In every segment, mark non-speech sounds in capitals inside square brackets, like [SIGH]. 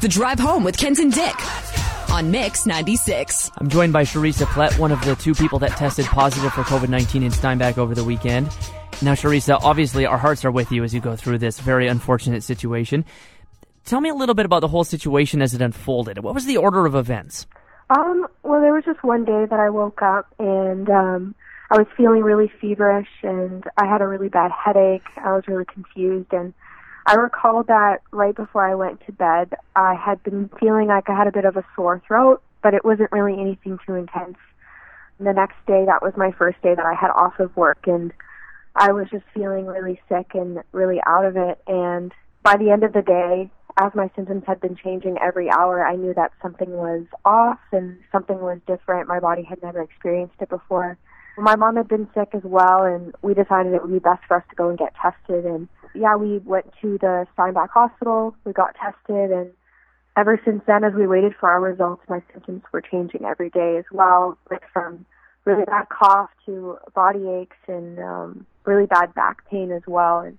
The Drive Home with Kent and Dick on Mix 96. I'm joined by Sherissa Plett, one of the two people that tested positive for COVID 19 in Steinbach over the weekend. Now, Sherissa, obviously our hearts are with you as you go through this very unfortunate situation. Tell me a little bit about the whole situation as it unfolded. What was the order of events? Um, well, there was just one day that I woke up and um, I was feeling really feverish and I had a really bad headache. I was really confused and I recall that right before I went to bed, I had been feeling like I had a bit of a sore throat, but it wasn't really anything too intense. The next day, that was my first day that I had off of work and I was just feeling really sick and really out of it. And by the end of the day, as my symptoms had been changing every hour, I knew that something was off and something was different. My body had never experienced it before. My mom had been sick as well, and we decided it would be best for us to go and get tested. And yeah, we went to the Steinbach Hospital. We got tested, and ever since then, as we waited for our results, my symptoms were changing every day as well, like from really bad cough to body aches and um, really bad back pain as well. And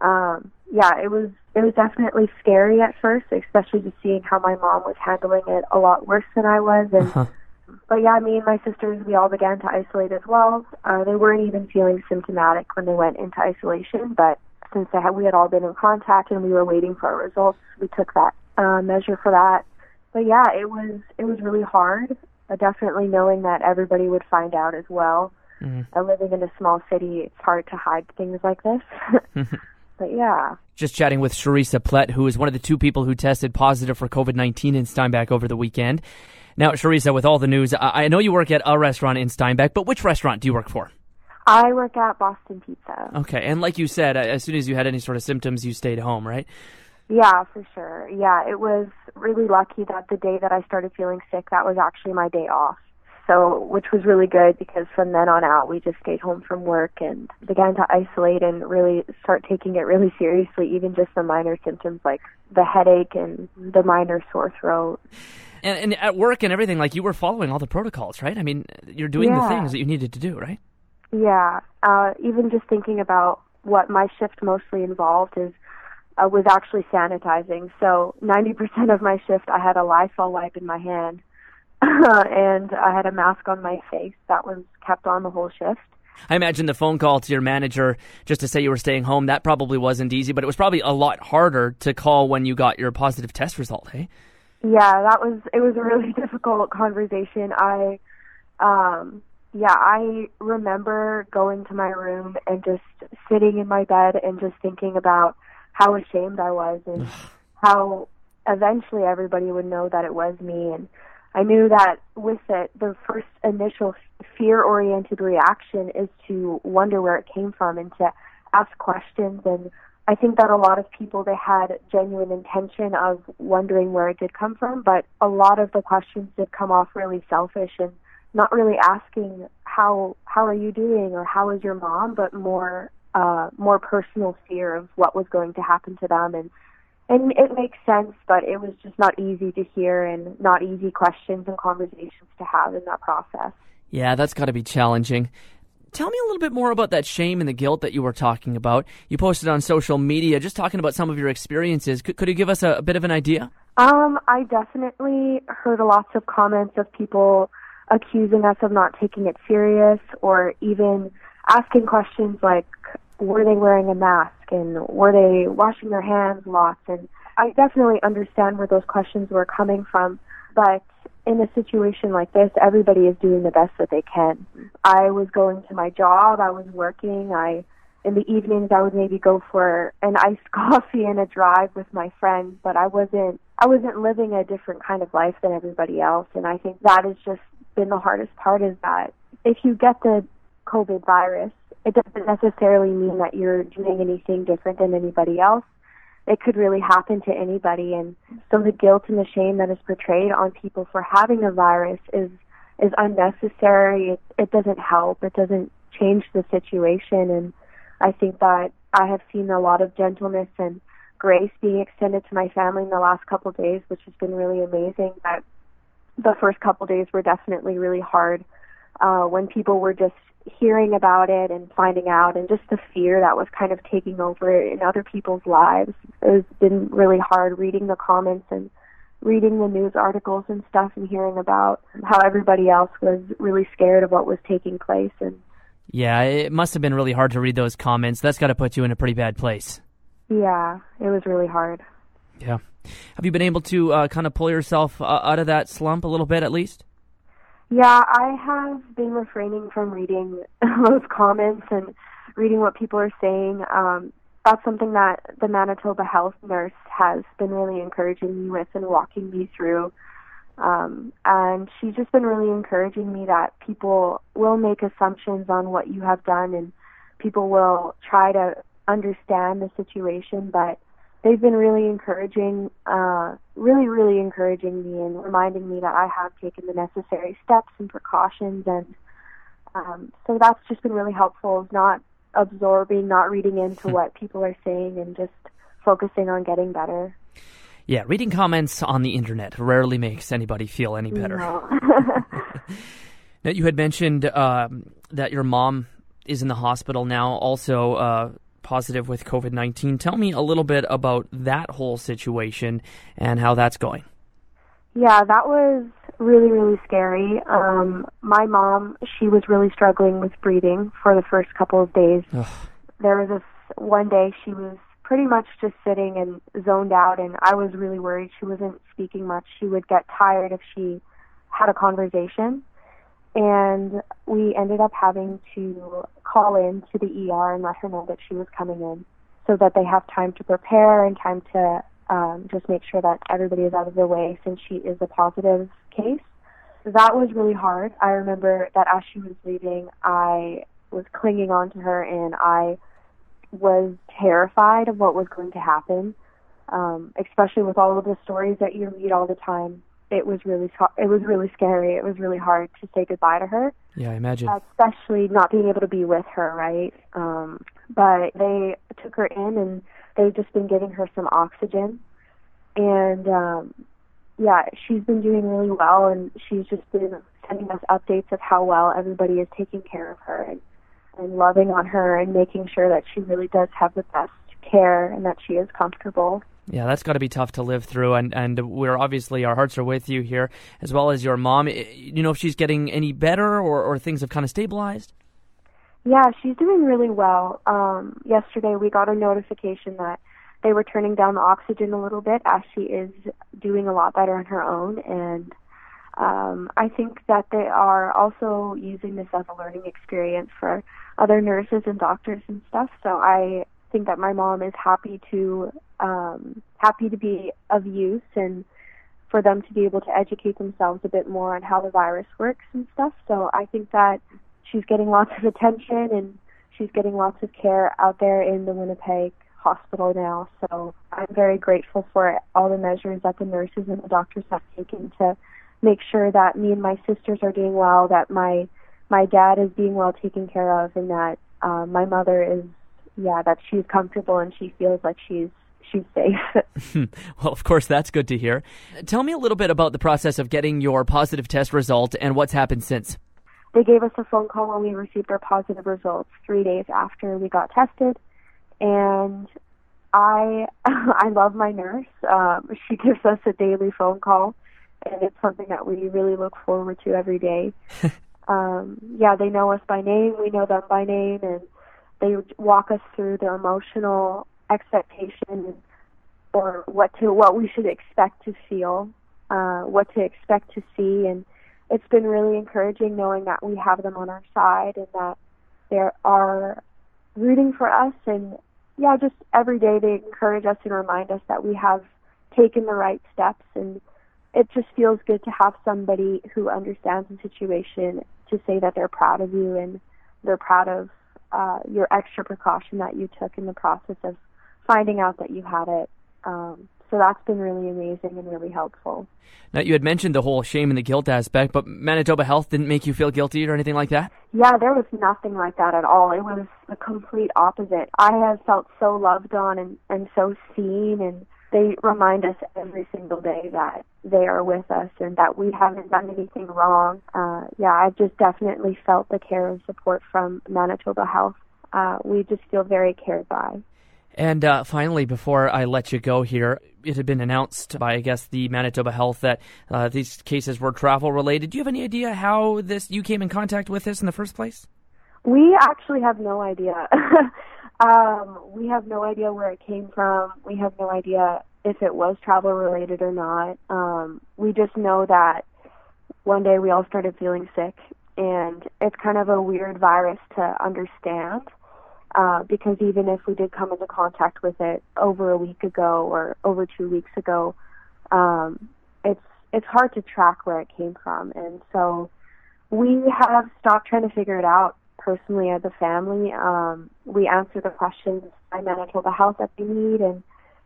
um, yeah, it was it was definitely scary at first, especially just seeing how my mom was handling it a lot worse than I was. And uh-huh. But yeah, me and my sisters, we all began to isolate as well. Uh, they weren't even feeling symptomatic when they went into isolation, but since they had, we had all been in contact and we were waiting for our results, we took that uh, measure for that. But yeah, it was it was really hard. Uh, definitely knowing that everybody would find out as well. Mm-hmm. Uh, living in a small city, it's hard to hide things like this. [LAUGHS] [LAUGHS] but yeah. Just chatting with Sherissa Plett, who is one of the two people who tested positive for COVID 19 in Steinbach over the weekend. Now, Sherissa, with all the news, I know you work at a restaurant in Steinbach, but which restaurant do you work for? I work at Boston Pizza. Okay, and like you said, as soon as you had any sort of symptoms, you stayed home, right? Yeah, for sure. Yeah, it was really lucky that the day that I started feeling sick, that was actually my day off. So, which was really good because from then on out, we just stayed home from work and began to isolate and really start taking it really seriously, even just the minor symptoms like the headache and the minor sore throat. And, and at work and everything, like you were following all the protocols, right? I mean, you're doing yeah. the things that you needed to do, right? Yeah. Uh, even just thinking about what my shift mostly involved is uh, was actually sanitizing. So 90% of my shift, I had a Lysol wipe in my hand, [LAUGHS] and I had a mask on my face. That was kept on the whole shift. I imagine the phone call to your manager just to say you were staying home, that probably wasn't easy, but it was probably a lot harder to call when you got your positive test result, hey? Yeah, that was it was a really [LAUGHS] difficult conversation. I um yeah, I remember going to my room and just sitting in my bed and just thinking about how ashamed I was and [SIGHS] how eventually everybody would know that it was me. And I knew that with it, the first initial fear oriented reaction is to wonder where it came from and to ask questions. And I think that a lot of people, they had genuine intention of wondering where it did come from, but a lot of the questions did come off really selfish and not really asking how how are you doing or how is your mom, but more uh, more personal fear of what was going to happen to them and and it makes sense, but it was just not easy to hear and not easy questions and conversations to have in that process. Yeah, that's got to be challenging. Tell me a little bit more about that shame and the guilt that you were talking about. You posted on social media just talking about some of your experiences. Could, could you give us a, a bit of an idea? Um, I definitely heard lots of comments of people accusing us of not taking it serious or even asking questions like were they wearing a mask and were they washing their hands lots and I definitely understand where those questions were coming from but in a situation like this everybody is doing the best that they can. I was going to my job, I was working, I in the evenings I would maybe go for an iced [LAUGHS] coffee and a drive with my friends, but I wasn't I wasn't living a different kind of life than everybody else and I think that has just been the hardest part is that if you get the COVID virus, it doesn't necessarily mean that you're doing anything different than anybody else. It could really happen to anybody and so the guilt and the shame that is portrayed on people for having the virus is is unnecessary. It it doesn't help. It doesn't change the situation and I think that I have seen a lot of gentleness and grace being extended to my family in the last couple of days, which has been really amazing. But the first couple of days were definitely really hard uh, when people were just hearing about it and finding out and just the fear that was kind of taking over in other people's lives. It's been really hard reading the comments and reading the news articles and stuff and hearing about how everybody else was really scared of what was taking place and yeah, it must have been really hard to read those comments. That's got to put you in a pretty bad place. Yeah, it was really hard. Yeah. Have you been able to uh, kind of pull yourself uh, out of that slump a little bit at least? Yeah, I have been refraining from reading [LAUGHS] those comments and reading what people are saying. Um, that's something that the Manitoba health nurse has been really encouraging me with and walking me through. Um, and she's just been really encouraging me that people will make assumptions on what you have done and people will try to understand the situation, but they've been really encouraging, uh, really, really encouraging me and reminding me that I have taken the necessary steps and precautions. And um, so that's just been really helpful, not absorbing, not reading into [LAUGHS] what people are saying, and just focusing on getting better. Yeah, reading comments on the internet rarely makes anybody feel any better. No. [LAUGHS] [LAUGHS] now, you had mentioned um, that your mom is in the hospital now, also uh, positive with COVID 19. Tell me a little bit about that whole situation and how that's going. Yeah, that was really, really scary. Um, my mom, she was really struggling with breathing for the first couple of days. Ugh. There was this one day she was pretty much just sitting and zoned out, and I was really worried. She wasn't speaking much. She would get tired if she had a conversation. And we ended up having to call in to the ER and let her know that she was coming in so that they have time to prepare and time to um, just make sure that everybody is out of the way since she is a positive case. That was really hard. I remember that as she was leaving, I was clinging on to her and I was terrified of what was going to happen, um, especially with all of the stories that you read all the time. It was really it was really scary. It was really hard to say goodbye to her. Yeah, I imagine. Especially not being able to be with her, right? Um, but they took her in and they've just been giving her some oxygen, and um, yeah, she's been doing really well, and she's just been sending us updates of how well everybody is taking care of her and, and loving on her and making sure that she really does have the best care and that she is comfortable. Yeah, that's got to be tough to live through, and and we're obviously our hearts are with you here, as well as your mom. You know, if she's getting any better, or or things have kind of stabilized. Yeah, she's doing really well. Um, yesterday we got a notification that they were turning down the oxygen a little bit as she is doing a lot better on her own and um, I think that they are also using this as a learning experience for other nurses and doctors and stuff. So I think that my mom is happy to um, happy to be of use and for them to be able to educate themselves a bit more on how the virus works and stuff. So I think that she's getting lots of attention and she's getting lots of care out there in the Winnipeg hospital now. So I'm very grateful for all the measures that the nurses and the doctors have taken to make sure that me and my sisters are doing well, that my my dad is being well taken care of, and that uh, my mother is yeah that she's comfortable and she feels like she's she's safe. [LAUGHS] well, of course, that's good to hear. Tell me a little bit about the process of getting your positive test result and what's happened since. They gave us a phone call when we received our positive results three days after we got tested and I [LAUGHS] I love my nurse. Um, she gives us a daily phone call, and it's something that we really look forward to every day. [LAUGHS] um, yeah, they know us by name. We know them by name, and they walk us through their emotional expectation or what to what we should expect to feel, uh, what to expect to see, and it's been really encouraging knowing that we have them on our side and that they are rooting for us. And yeah, just every day they encourage us and remind us that we have taken the right steps. And it just feels good to have somebody who understands the situation to say that they're proud of you and they're proud of uh, your extra precaution that you took in the process of finding out that you had it. Um, so that's been really amazing and really helpful. Now, you had mentioned the whole shame and the guilt aspect, but Manitoba Health didn't make you feel guilty or anything like that? Yeah, there was nothing like that at all. It was the complete opposite. I have felt so loved on and, and so seen, and they remind us every single day that they are with us and that we haven't done anything wrong. Uh, yeah, I've just definitely felt the care and support from Manitoba Health. Uh, we just feel very cared by. And uh, finally, before I let you go here, it had been announced by, I guess, the Manitoba Health that uh, these cases were travel related. Do you have any idea how this you came in contact with this in the first place? We actually have no idea. [LAUGHS] um, we have no idea where it came from. We have no idea if it was travel related or not. Um, we just know that one day we all started feeling sick, and it's kind of a weird virus to understand. Uh, because even if we did come into contact with it over a week ago or over two weeks ago, um, it's it's hard to track where it came from, and so we have stopped trying to figure it out personally as a family. Um, we answer the questions by Manitoba Health that they need, and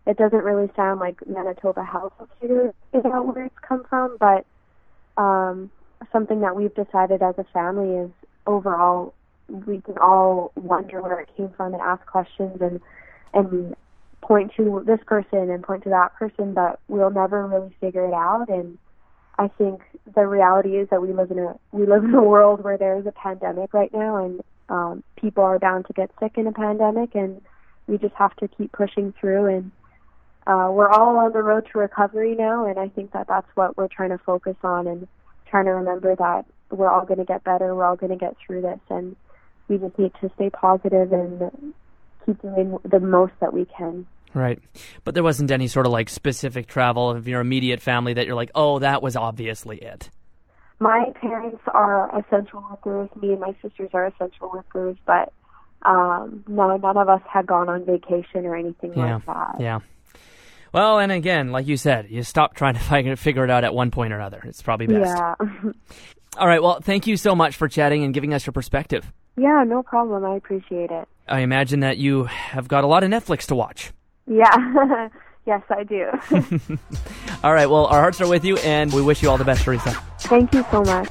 it doesn't really sound like Manitoba Health will figure out where it's come from, but um, something that we've decided as a family is overall we can all wonder where it came from and ask questions and and point to this person and point to that person, but we'll never really figure it out. And I think the reality is that we live in a we live in a world where there is a pandemic right now, and um, people are bound to get sick in a pandemic, and we just have to keep pushing through. And uh, we're all on the road to recovery now, and I think that that's what we're trying to focus on and trying to remember that we're all going to get better. We're all going to get through this, and we just need to stay positive and keep doing the most that we can. Right. But there wasn't any sort of like specific travel of your immediate family that you're like, oh, that was obviously it. My parents are essential workers. Me and my sisters are essential workers, but um, no, none of us had gone on vacation or anything yeah. like that. Yeah. Well, and again, like you said, you stop trying to [LAUGHS] figure it out at one point or other. It's probably best. Yeah. [LAUGHS] All right. Well, thank you so much for chatting and giving us your perspective. Yeah, no problem. I appreciate it. I imagine that you have got a lot of Netflix to watch. Yeah. [LAUGHS] yes, I do. [LAUGHS] all right. Well, our hearts are with you, and we wish you all the best, Teresa. Thank you so much.